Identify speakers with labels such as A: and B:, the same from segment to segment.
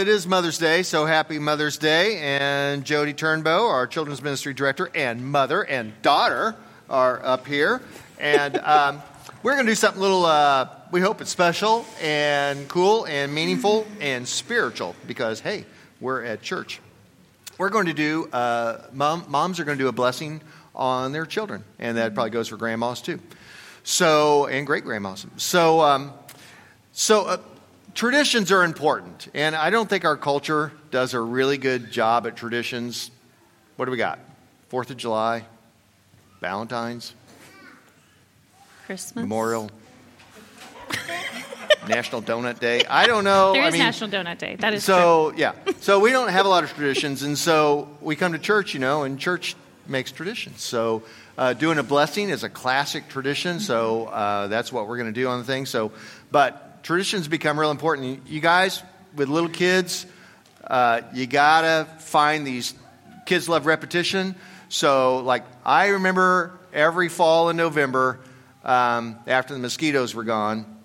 A: It is Mother's Day, so happy Mother's Day. And Jody Turnbow, our children's ministry director, and mother and daughter are up here. And um, we're going to do something a little, uh, we hope it's special and cool and meaningful and spiritual because, hey, we're at church. We're going to do, uh, mom, moms are going to do a blessing on their children. And that probably goes for grandmas too. So, and great grandmas. So, um, so uh, traditions are important. And I don't think our culture does a really good job at traditions. What do we got? Fourth of July, Valentine's,
B: Christmas.
A: Memorial, National Donut Day. I don't know.
B: There
A: I mean,
B: National Donut Day. That is true.
A: so yeah, so we don't have a lot of traditions, and so we come to church, you know, and church makes traditions. So uh, doing a blessing is a classic tradition. So uh, that's what we're going to do on the thing. So, but traditions become real important. You guys with little kids, uh, you gotta find these. Kids love repetition. So like I remember every fall in November, um, after the mosquitoes were gone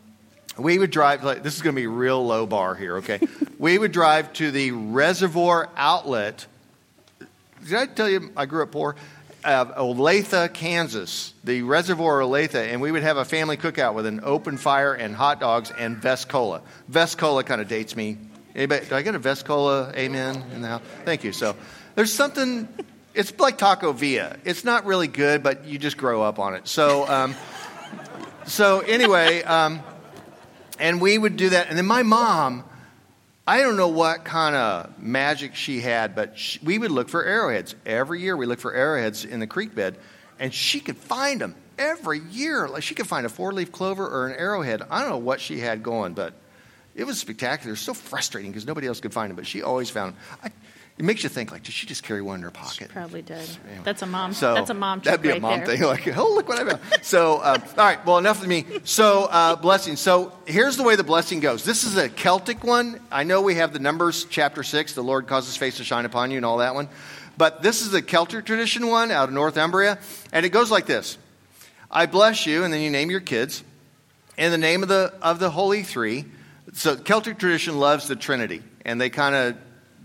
A: we would drive like this is going to be real low bar here okay we would drive to the reservoir outlet did i tell you i grew up poor uh, olathe kansas the reservoir olathe and we would have a family cookout with an open fire and hot dogs and Vess Cola. Vescola kind of dates me. Anybody, do i get a Vess Cola amen in the house? Thank you. So there's something it's like taco villa. It's not really good but you just grow up on it. So um, so anyway um, and we would do that. And then my mom, I don't know what kind of magic she had, but she, we would look for arrowheads. Every year we look for arrowheads in the creek bed, and she could find them every year. Like she could find a four leaf clover or an arrowhead. I don't know what she had going, but it was spectacular. So frustrating because nobody else could find them, but she always found them. I, it makes you think, like, did she just carry one in her pocket?
B: Probably did.
A: Anyway.
B: That's a mom.
A: So
B: that's a mom.
A: That'd be
B: trick
A: a mom
B: there.
A: thing. Like, oh, look what I found. so, uh, all right. Well, enough of me. So, uh, blessing. So, here's the way the blessing goes. This is a Celtic one. I know we have the Numbers chapter six. The Lord causes His face to shine upon you, and all that one. But this is the Celtic tradition one out of Northumbria, and it goes like this: I bless you, and then you name your kids in the name of the of the Holy Three. So, Celtic tradition loves the Trinity, and they kind of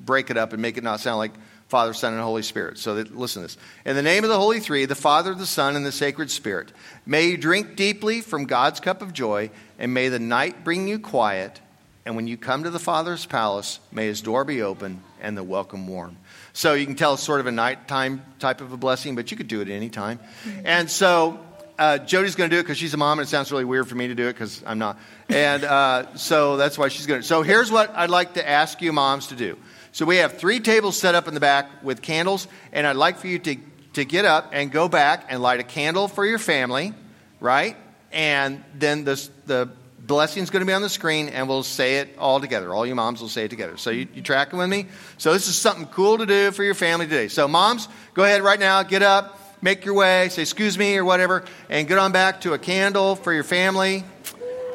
A: break it up and make it not sound like Father, Son, and Holy Spirit. So that, listen to this. In the name of the Holy Three, the Father, the Son, and the Sacred Spirit, may you drink deeply from God's cup of joy, and may the night bring you quiet. And when you come to the Father's palace, may his door be open and the welcome warm. So you can tell it's sort of a nighttime type of a blessing, but you could do it any time. And so uh, Jody's going to do it because she's a mom, and it sounds really weird for me to do it because I'm not. And uh, so that's why she's going to. So here's what I'd like to ask you, moms, to do. So we have three tables set up in the back with candles, and I'd like for you to, to get up and go back and light a candle for your family, right? And then the, the blessing's going to be on the screen, and we'll say it all together. All you moms will say it together. So you, you tracking with me? So this is something cool to do for your family today. So moms, go ahead right now, get up, make your way, say excuse me or whatever, and get on back to a candle for your family.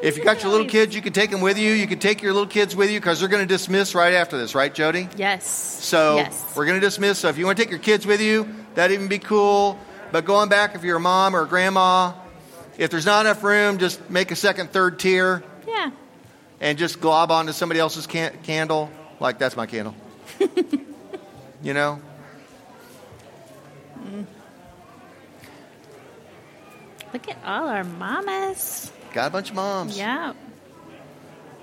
A: If you got your little kids, you can take them with you. You can take your little kids with you because they're going to dismiss right after this, right, Jody?
B: Yes.
A: So
B: yes.
A: we're going to dismiss. So if you want to take your kids with you, that'd even be cool. But going back, if you're a mom or a grandma, if there's not enough room, just make a second, third tier
B: Yeah.
A: and just glob onto somebody else's can- candle. Like, that's my candle. you know?
B: Look at all our mamas.
A: Got a bunch of moms.
B: Yeah.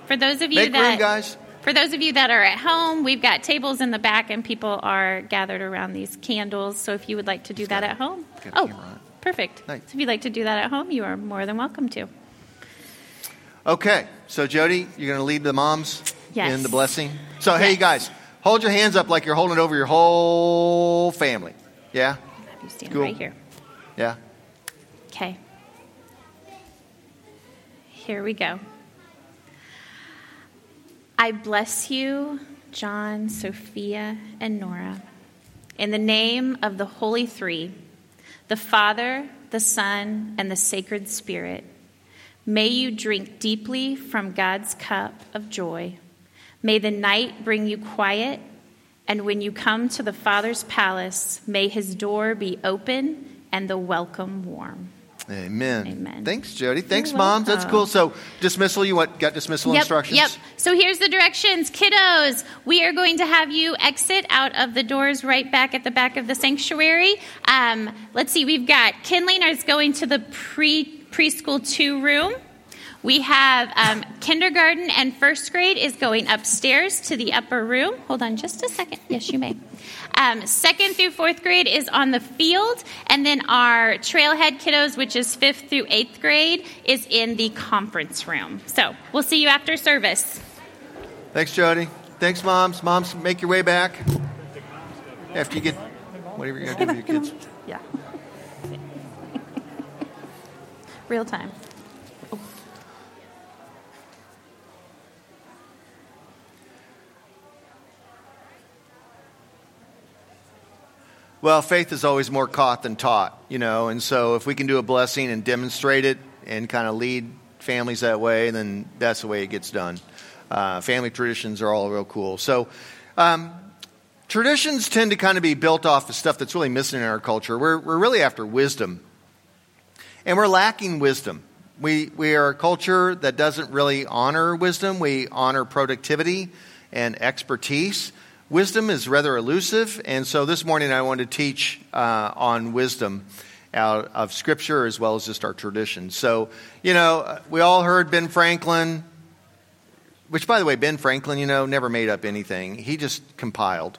B: For those of you
A: Make
B: that
A: room, guys.
B: For those of you that are at home, we've got tables in the back and people are gathered around these candles. So if you would like to do that at home. Oh, perfect.
A: Nice.
B: So if you'd like to do that at home, you are more than welcome to.
A: Okay, so Jody, you're going to lead the moms
B: Yes.
A: in the blessing. So, hey, you guys, hold your hands up like you're holding it over your whole family. Yeah?
B: Have you stand
A: Cool.
B: right here.
A: Yeah?
B: Okay. Here we go. I bless you, John, Sophia, and Nora, in the name of the Holy Three, the Father, the Son, and the Sacred Spirit. May you drink deeply from God's cup of joy. May the night bring you quiet, and when you come to the Father's palace, may his door be open and the welcome warm.
A: Amen.
B: Amen.
A: Thanks, Jody. Thanks,
B: You're
A: moms. That's cool. So dismissal. You what? Got dismissal
B: Yep,
A: instructions?
B: Yep. So here's the directions. Kiddos, we are going to have you exit out of the doors right back at the back of the sanctuary. Um, let's see, we've got Kinling is going to the pre preschool two room. We have um, kindergarten and first grade is going upstairs to the upper room. Hold on just a second. Yes, you may. Um, second through fourth grade is on the field, and then our trailhead kiddos, which is fifth through eighth grade, is in the conference room. So we'll see you after service.
A: Thanks, Jody. Thanks, moms. Moms, make your way back after you get whatever you're going to do with your kids.
B: Yeah. Real time.
A: Well, faith is always more caught than taught, you know, and so if we can do a blessing and demonstrate it and kind of lead families that way, then that's the way it gets done. Uh, family traditions are all real cool. So, um, traditions tend to kind of be built off of stuff that's really missing in our culture. We're, we're really after wisdom, and we're lacking wisdom. We, we are a culture that doesn't really honor wisdom, we honor productivity and expertise. Wisdom is rather elusive, and so this morning I want to teach uh, on wisdom out of Scripture as well as just our tradition. So, you know, we all heard Ben Franklin, which, by the way, Ben Franklin, you know, never made up anything. He just compiled.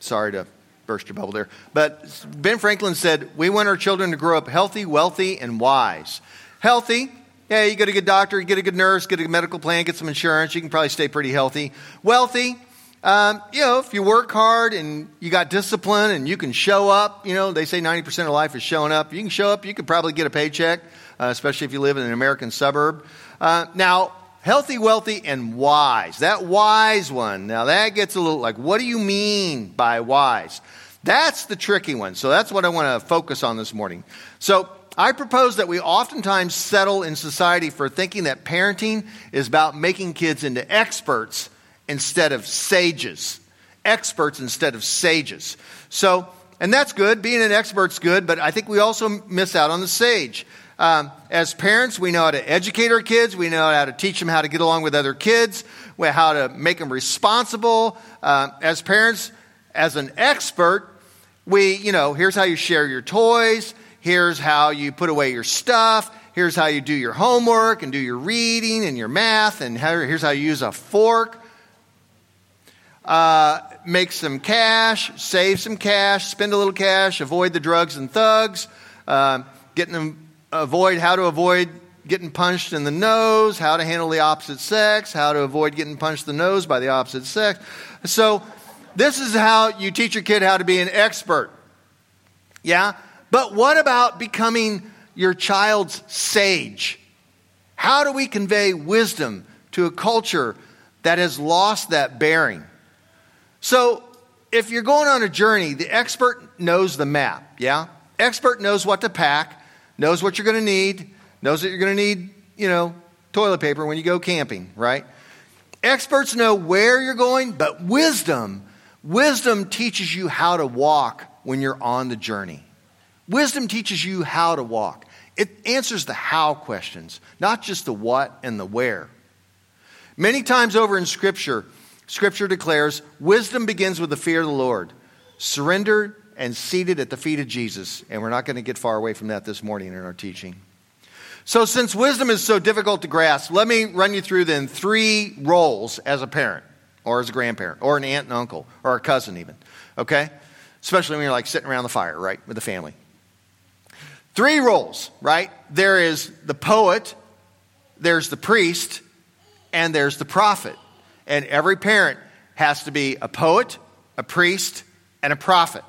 A: Sorry to burst your bubble there. But Ben Franklin said, We want our children to grow up healthy, wealthy, and wise. Healthy, yeah, you get a good doctor, you get a good nurse, get a medical plan, get some insurance, you can probably stay pretty healthy. Wealthy, um, you know, if you work hard and you got discipline and you can show up, you know, they say 90% of life is showing up. You can show up, you could probably get a paycheck, uh, especially if you live in an American suburb. Uh, now, healthy, wealthy, and wise. That wise one, now that gets a little like, what do you mean by wise? That's the tricky one. So that's what I want to focus on this morning. So I propose that we oftentimes settle in society for thinking that parenting is about making kids into experts instead of sages. Experts instead of sages. So, and that's good. Being an expert's good, but I think we also miss out on the sage. Um, as parents, we know how to educate our kids. We know how to teach them how to get along with other kids, how to make them responsible. Uh, as parents, as an expert, we, you know, here's how you share your toys. Here's how you put away your stuff. Here's how you do your homework and do your reading and your math. And how, here's how you use a fork uh, make some cash, save some cash, spend a little cash, avoid the drugs and thugs, uh, getting avoid how to avoid getting punched in the nose, how to handle the opposite sex, how to avoid getting punched in the nose by the opposite sex. So, this is how you teach your kid how to be an expert. Yeah? But what about becoming your child's sage? How do we convey wisdom to a culture that has lost that bearing? So, if you're going on a journey, the expert knows the map, yeah? Expert knows what to pack, knows what you're going to need, knows that you're going to need, you know, toilet paper when you go camping, right? Experts know where you're going, but wisdom, wisdom teaches you how to walk when you're on the journey. Wisdom teaches you how to walk. It answers the how questions, not just the what and the where. Many times over in Scripture, Scripture declares wisdom begins with the fear of the Lord, surrendered and seated at the feet of Jesus. And we're not going to get far away from that this morning in our teaching. So, since wisdom is so difficult to grasp, let me run you through then three roles as a parent, or as a grandparent, or an aunt and uncle, or a cousin, even. Okay? Especially when you're like sitting around the fire, right, with the family. Three roles, right? There is the poet, there's the priest, and there's the prophet. And every parent has to be a poet, a priest, and a prophet.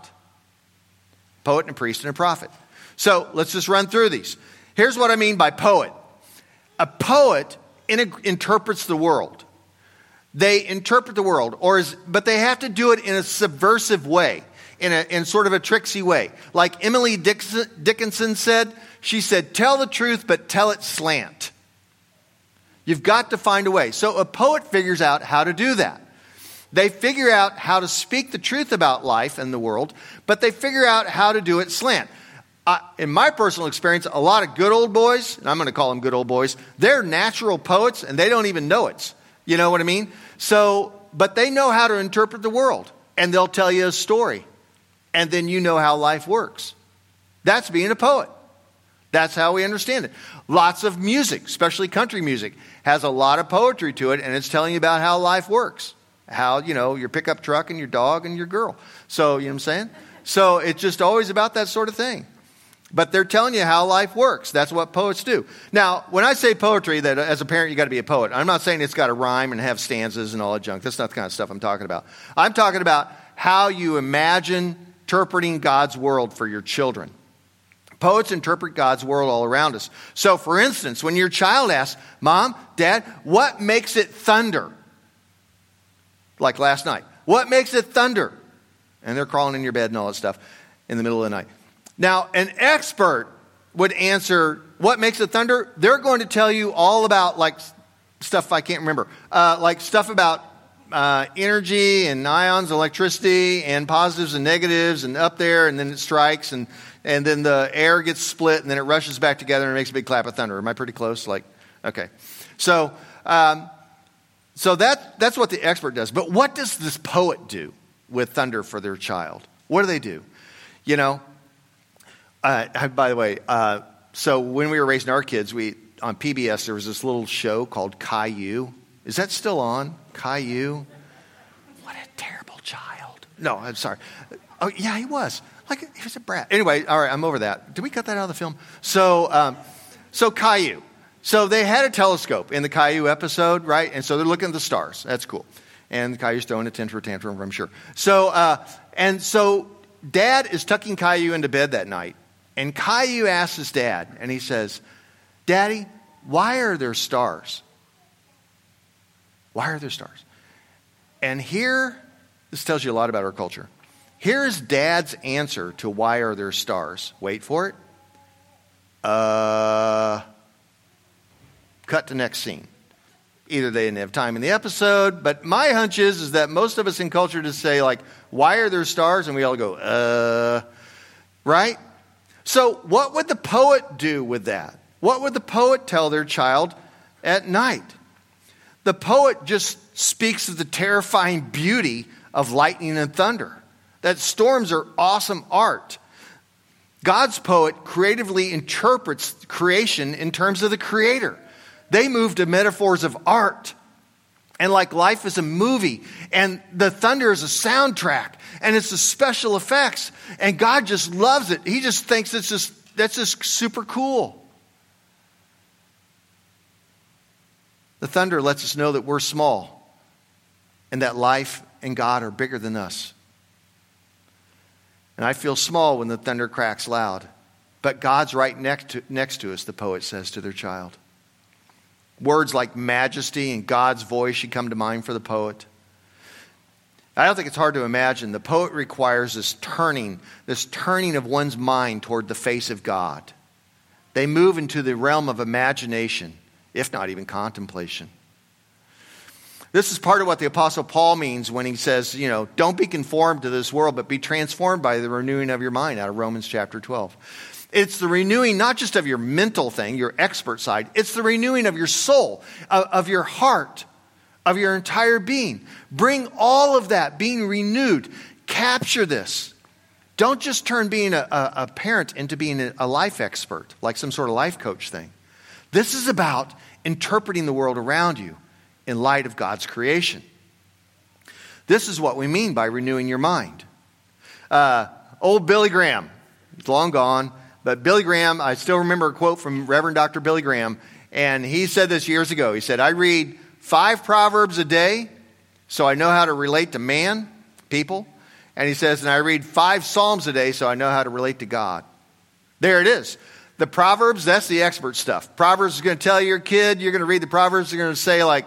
A: Poet and a priest and a prophet. So let's just run through these. Here's what I mean by poet a poet in interprets the world. They interpret the world, or is, but they have to do it in a subversive way, in, a, in sort of a tricksy way. Like Emily Dickinson, Dickinson said, she said, Tell the truth, but tell it slant. You've got to find a way. So a poet figures out how to do that. They figure out how to speak the truth about life and the world, but they figure out how to do it slant. I, in my personal experience, a lot of good old boys, and I'm going to call them good old boys, they're natural poets and they don't even know it. You know what I mean? So, but they know how to interpret the world and they'll tell you a story. And then you know how life works. That's being a poet. That's how we understand it. Lots of music, especially country music, has a lot of poetry to it, and it's telling you about how life works. How, you know, your pickup truck and your dog and your girl. So, you know what I'm saying? So it's just always about that sort of thing. But they're telling you how life works. That's what poets do. Now, when I say poetry, that as a parent you got to be a poet. I'm not saying it's got to rhyme and have stanzas and all that junk. That's not the kind of stuff I'm talking about. I'm talking about how you imagine interpreting God's world for your children. Poets interpret God's world all around us. So, for instance, when your child asks, Mom, Dad, what makes it thunder? Like last night. What makes it thunder? And they're crawling in your bed and all that stuff in the middle of the night. Now, an expert would answer, What makes it thunder? They're going to tell you all about, like, stuff I can't remember, uh, like stuff about uh, energy and ions, electricity, and positives and negatives, and up there, and then it strikes, and, and then the air gets split, and then it rushes back together and makes a big clap of thunder. Am I pretty close? Like, okay. So, um, so that, that's what the expert does. But what does this poet do with thunder for their child? What do they do? You know, uh, by the way, uh, so when we were raising our kids, we on PBS there was this little show called Caillou. Is that still on? Caillou? What a terrible child. No, I'm sorry. Oh, yeah, he was. Like, he was a brat. Anyway, all right, I'm over that. Did we cut that out of the film? So, um, so Caillou. So they had a telescope in the Caillou episode, right? And so they're looking at the stars. That's cool. And Caillou's throwing a temper tantrum, I'm sure. So, uh, and so dad is tucking Caillou into bed that night. And Caillou asks his dad, and he says, Daddy, why are there stars? Why are there stars? And here, this tells you a lot about our culture. Here's dad's answer to why are there stars. Wait for it. Uh, cut to next scene. Either they didn't have time in the episode, but my hunch is, is that most of us in culture just say, like, why are there stars? And we all go, uh, right? So, what would the poet do with that? What would the poet tell their child at night? The poet just speaks of the terrifying beauty of lightning and thunder, that storms are awesome art. God's poet creatively interprets creation in terms of the creator. They move to metaphors of art. And like life is a movie, and the thunder is a soundtrack, and it's the special effects, and God just loves it. He just thinks it's just that's just super cool. The thunder lets us know that we're small and that life and God are bigger than us. And I feel small when the thunder cracks loud. But God's right next to, next to us, the poet says to their child. Words like majesty and God's voice should come to mind for the poet. I don't think it's hard to imagine. The poet requires this turning, this turning of one's mind toward the face of God. They move into the realm of imagination if not even contemplation. This is part of what the Apostle Paul means when he says, you know, don't be conformed to this world, but be transformed by the renewing of your mind, out of Romans chapter 12. It's the renewing not just of your mental thing, your expert side, it's the renewing of your soul, of, of your heart, of your entire being. Bring all of that being renewed. Capture this. Don't just turn being a, a, a parent into being a, a life expert, like some sort of life coach thing. This is about interpreting the world around you in light of God's creation. This is what we mean by renewing your mind. Uh, old Billy Graham, he's long gone, but Billy Graham, I still remember a quote from Reverend Dr. Billy Graham, and he said this years ago. He said, I read five Proverbs a day so I know how to relate to man, people. And he says, and I read five Psalms a day so I know how to relate to God. There it is. The Proverbs, that's the expert stuff. Proverbs is going to tell your kid, you're going to read the Proverbs, they're going to say, like,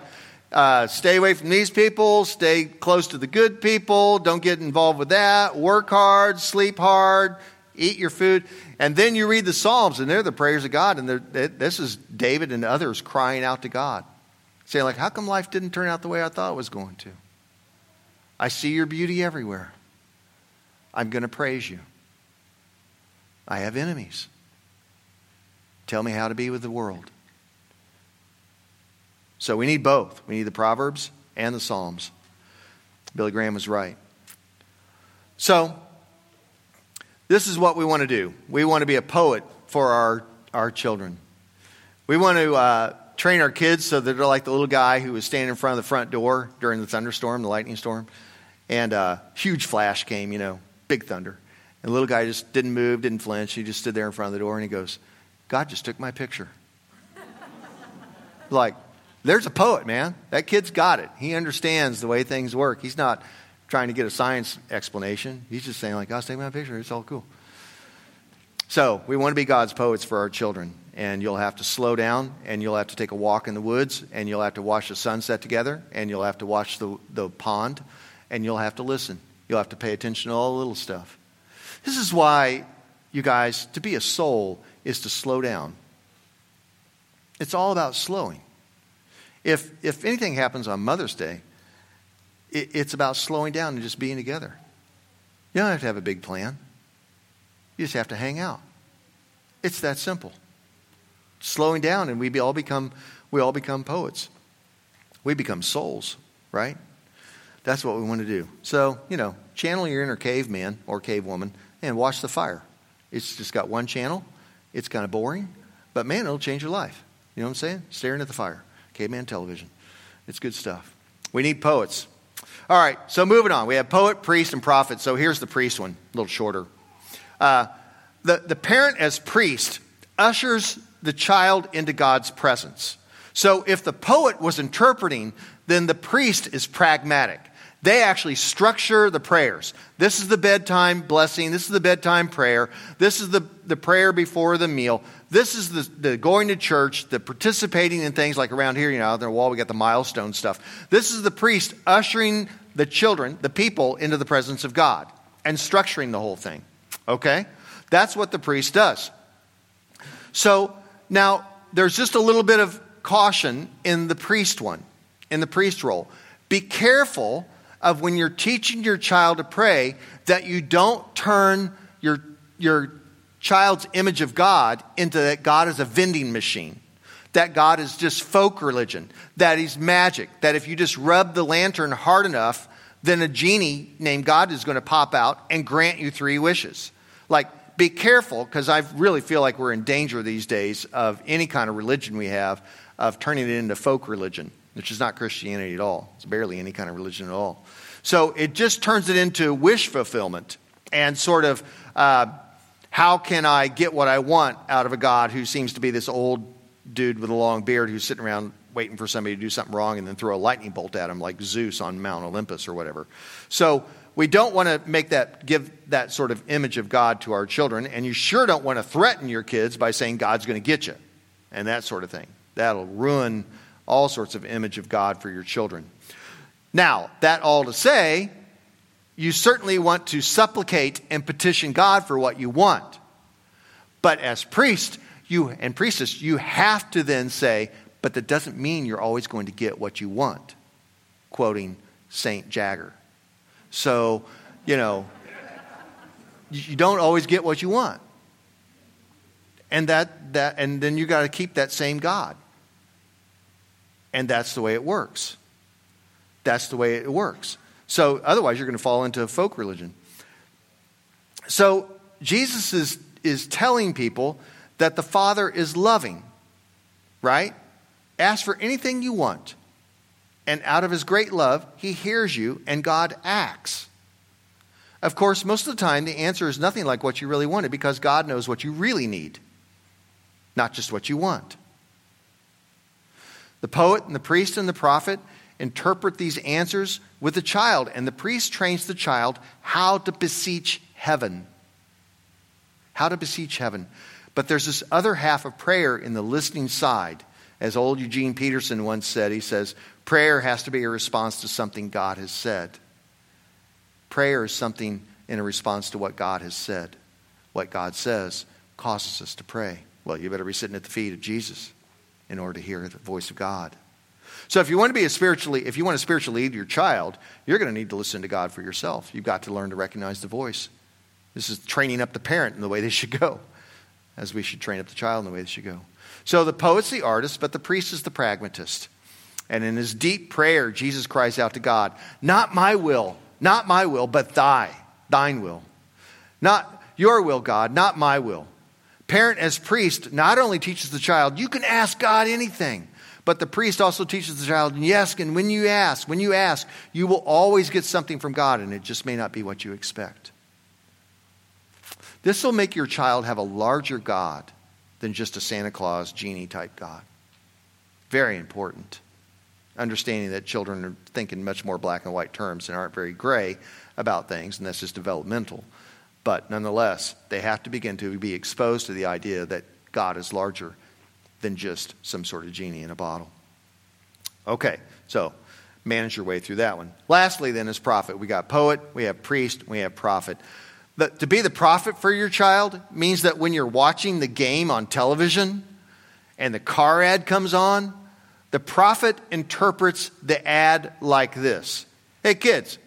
A: uh, stay away from these people, stay close to the good people, don't get involved with that, work hard, sleep hard, eat your food. And then you read the Psalms, and they're the prayers of God, and this is David and others crying out to God, saying, like, how come life didn't turn out the way I thought it was going to? I see your beauty everywhere. I'm going to praise you. I have enemies. Tell me how to be with the world. So we need both. We need the Proverbs and the Psalms. Billy Graham was right. So, this is what we want to do. We want to be a poet for our, our children. We want to uh, train our kids so that they're like the little guy who was standing in front of the front door during the thunderstorm, the lightning storm. And a uh, huge flash came, you know, big thunder. And the little guy just didn't move, didn't flinch. He just stood there in front of the door and he goes, God just took my picture. like, there's a poet, man. That kid's got it. He understands the way things work. He's not trying to get a science explanation. He's just saying, like, God's taking my picture. It's all cool. So, we want to be God's poets for our children. And you'll have to slow down, and you'll have to take a walk in the woods, and you'll have to watch the sunset together, and you'll have to watch the, the pond, and you'll have to listen. You'll have to pay attention to all the little stuff. This is why, you guys, to be a soul is to slow down. It's all about slowing. If, if anything happens on Mother's Day, it, it's about slowing down and just being together. You don't have to have a big plan, you just have to hang out. It's that simple. Slowing down, and we be all become, we all become poets. We become souls, right? That's what we want to do. So, you know, channel your inner caveman or cavewoman and watch the fire. It's just got one channel. It's kind of boring, but man, it'll change your life. You know what I'm saying? Staring at the fire. Caveman television. It's good stuff. We need poets. All right, so moving on. We have poet, priest, and prophet. So here's the priest one, a little shorter. Uh, the, the parent as priest ushers the child into God's presence. So if the poet was interpreting, then the priest is pragmatic. They actually structure the prayers. This is the bedtime blessing. This is the bedtime prayer. This is the, the prayer before the meal. This is the, the going to church, the participating in things like around here, you know, on the wall we got the milestone stuff. This is the priest ushering the children, the people, into the presence of God and structuring the whole thing. Okay? That's what the priest does. So now there's just a little bit of caution in the priest one, in the priest role. Be careful of when you're teaching your child to pray that you don't turn your, your child's image of God into that God is a vending machine, that God is just folk religion, that he's magic, that if you just rub the lantern hard enough, then a genie named God is going to pop out and grant you three wishes. Like, be careful, because I really feel like we're in danger these days of any kind of religion we have, of turning it into folk religion, which is not Christianity at all. It's barely any kind of religion at all. So it just turns it into wish fulfillment and sort of uh, how can I get what I want out of a God who seems to be this old dude with a long beard who's sitting around waiting for somebody to do something wrong and then throw a lightning bolt at him like Zeus on Mount Olympus or whatever. So we don't want to make that give that sort of image of God to our children, and you sure don't want to threaten your kids by saying God's going to get you and that sort of thing. That'll ruin all sorts of image of God for your children. Now, that all to say, you certainly want to supplicate and petition God for what you want. But as priest, you and priestess, you have to then say, but that doesn't mean you're always going to get what you want. Quoting Saint Jagger. So, you know, you don't always get what you want. And that, that and then you got to keep that same God. And that's the way it works. That's the way it works. So otherwise, you're going to fall into folk religion. So Jesus is, is telling people that the Father is loving, right? Ask for anything you want. And out of his great love, he hears you and God acts. Of course, most of the time, the answer is nothing like what you really wanted because God knows what you really need, not just what you want. The poet and the priest and the prophet interpret these answers with the child, and the priest trains the child how to beseech heaven. How to beseech heaven. But there's this other half of prayer in the listening side. As old Eugene Peterson once said, he says, prayer has to be a response to something God has said. Prayer is something in a response to what God has said. What God says causes us to pray. Well, you better be sitting at the feet of Jesus in order to hear the voice of God. So if you want to be a spiritually, if you want to spiritually lead your child, you're going to need to listen to God for yourself. You've got to learn to recognize the voice This is training up the parent in the way they should go, as we should train up the child in the way they should go. So the poet's the artist, but the priest is the pragmatist. And in his deep prayer, Jesus cries out to God, Not my will, not my will, but thy, thine will. Not your will, God, not my will. Parent as priest not only teaches the child, you can ask God anything, but the priest also teaches the child, yes, and when you ask, when you ask, you will always get something from God, and it just may not be what you expect. This will make your child have a larger God than just a Santa Claus genie type God. Very important. Understanding that children are thinking much more black and white terms and aren't very gray about things, and that's just developmental. But nonetheless, they have to begin to be exposed to the idea that God is larger than just some sort of genie in a bottle. Okay, so manage your way through that one. Lastly, then, is prophet. We got poet, we have priest, we have prophet. To be the prophet for your child means that when you're watching the game on television and the car ad comes on, the prophet interprets the ad like this Hey, kids,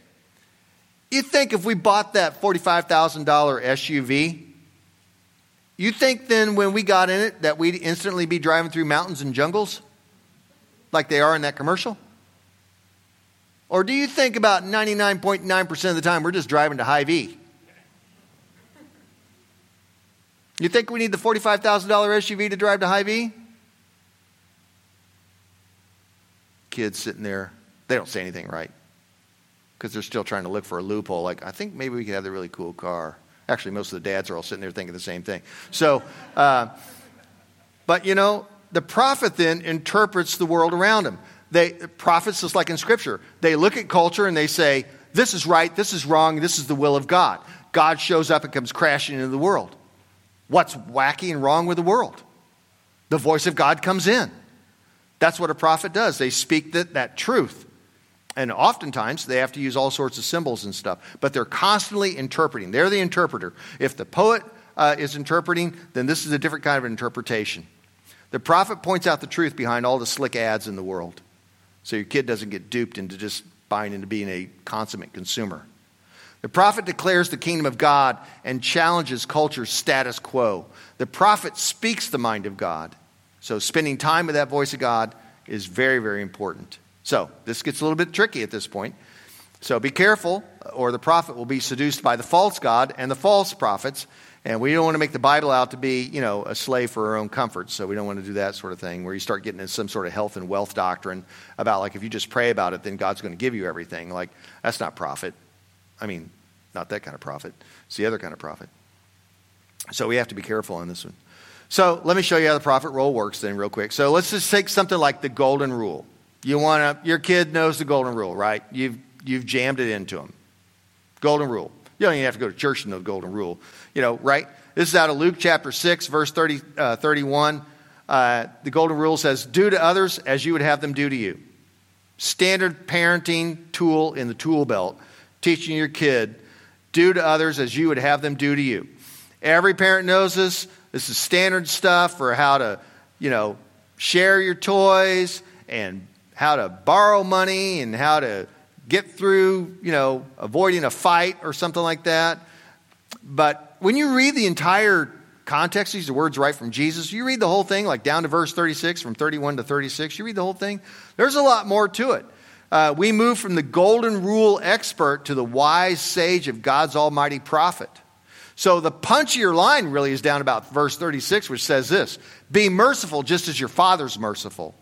A: you think if we bought that $45,000 SUV, you think then when we got in it that we'd instantly be driving through mountains and jungles like they are in that commercial? Or do you think about 99.9% of the time we're just driving to Hy-Vee? You think we need the $45,000 SUV to drive to Hy-Vee? Kids sitting there, they don't say anything right because they're still trying to look for a loophole. Like, I think maybe we could have the really cool car. Actually, most of the dads are all sitting there thinking the same thing. So, uh, but you know, the prophet then interprets the world around him. They, prophets, just like in Scripture, they look at culture and they say, this is right, this is wrong, this is the will of God. God shows up and comes crashing into the world. What's wacky and wrong with the world? The voice of God comes in. That's what a prophet does. They speak that, that truth. And oftentimes they have to use all sorts of symbols and stuff, but they're constantly interpreting. They're the interpreter. If the poet uh, is interpreting, then this is a different kind of interpretation. The prophet points out the truth behind all the slick ads in the world. So your kid doesn't get duped into just buying into being a consummate consumer. The prophet declares the kingdom of God and challenges culture's status quo. The prophet speaks the mind of God. So spending time with that voice of God is very, very important. So this gets a little bit tricky at this point. So be careful, or the prophet will be seduced by the false God and the false prophets. And we don't want to make the Bible out to be, you know, a slave for our own comfort. So we don't want to do that sort of thing where you start getting into some sort of health and wealth doctrine about like if you just pray about it, then God's going to give you everything. Like that's not profit. I mean, not that kind of profit. It's the other kind of profit. So we have to be careful on this one. So let me show you how the prophet role works then, real quick. So let's just take something like the golden rule. You want to, your kid knows the golden rule, right? You've, you've jammed it into them. Golden rule. You don't even have to go to church to know the golden rule, you know, right? This is out of Luke chapter 6, verse 30, uh, 31. Uh, the golden rule says, Do to others as you would have them do to you. Standard parenting tool in the tool belt, teaching your kid, do to others as you would have them do to you. Every parent knows this. This is standard stuff for how to, you know, share your toys and how to borrow money and how to get through, you know, avoiding a fight or something like that. But when you read the entire context, these are words right from Jesus, you read the whole thing, like down to verse 36, from 31 to 36, you read the whole thing, there's a lot more to it. Uh, we move from the golden rule expert to the wise sage of God's almighty prophet. So the punchier line really is down about verse 36, which says this Be merciful just as your Father's merciful.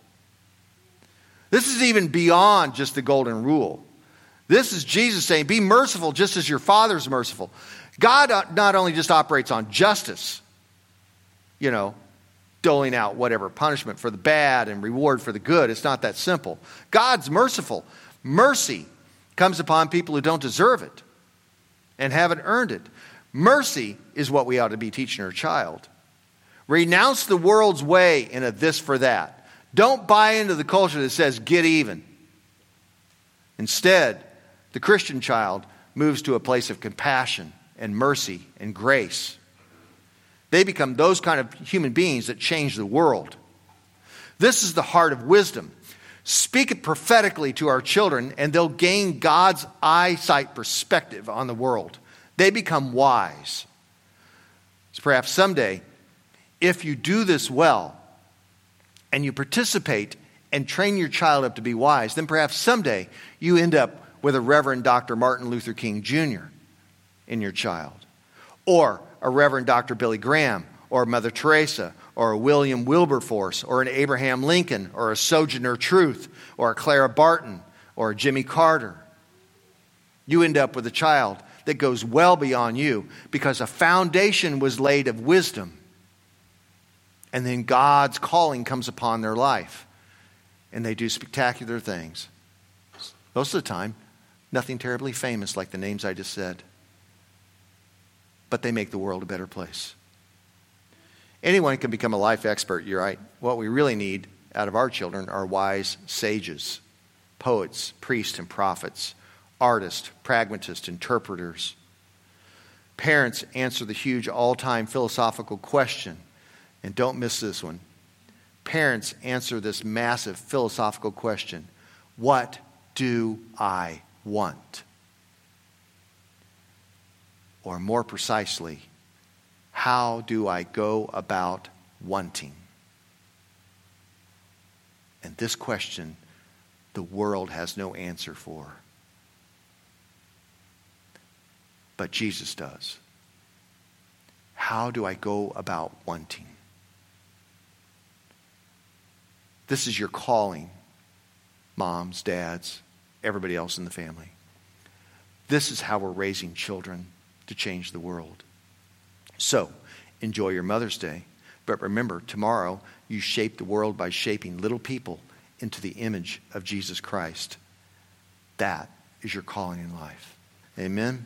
A: This is even beyond just the golden rule. This is Jesus saying, Be merciful just as your Father's merciful. God uh, not only just operates on justice, you know, doling out whatever punishment for the bad and reward for the good. It's not that simple. God's merciful. Mercy comes upon people who don't deserve it and haven't earned it. Mercy is what we ought to be teaching our child. Renounce the world's way in a this for that. Don't buy into the culture that says get even. Instead, the Christian child moves to a place of compassion and mercy and grace. They become those kind of human beings that change the world. This is the heart of wisdom. Speak it prophetically to our children, and they'll gain God's eyesight perspective on the world. They become wise. So perhaps someday, if you do this well and you participate and train your child up to be wise, then perhaps someday you end up with a Reverend Dr. Martin Luther King Jr. in your child, or a Reverend Dr. Billy Graham, or Mother Teresa, or a William Wilberforce, or an Abraham Lincoln, or a Sojourner Truth, or a Clara Barton, or a Jimmy Carter. You end up with a child that goes well beyond you because a foundation was laid of wisdom. And then God's calling comes upon their life. And they do spectacular things. Most of the time, nothing terribly famous like the names I just said. But they make the world a better place. Anyone can become a life expert, you're right. What we really need out of our children are wise sages, poets, priests, and prophets artists, pragmatists, interpreters. Parents answer the huge all time philosophical question, and don't miss this one. Parents answer this massive philosophical question What do I want? Or more precisely, how do I go about wanting? And this question, the world has no answer for. but Jesus does. How do I go about wanting? This is your calling, moms, dads, everybody else in the family. This is how we're raising children to change the world. So, enjoy your Mother's Day, but remember, tomorrow you shape the world by shaping little people into the image of Jesus Christ. That is your calling in life. Amen.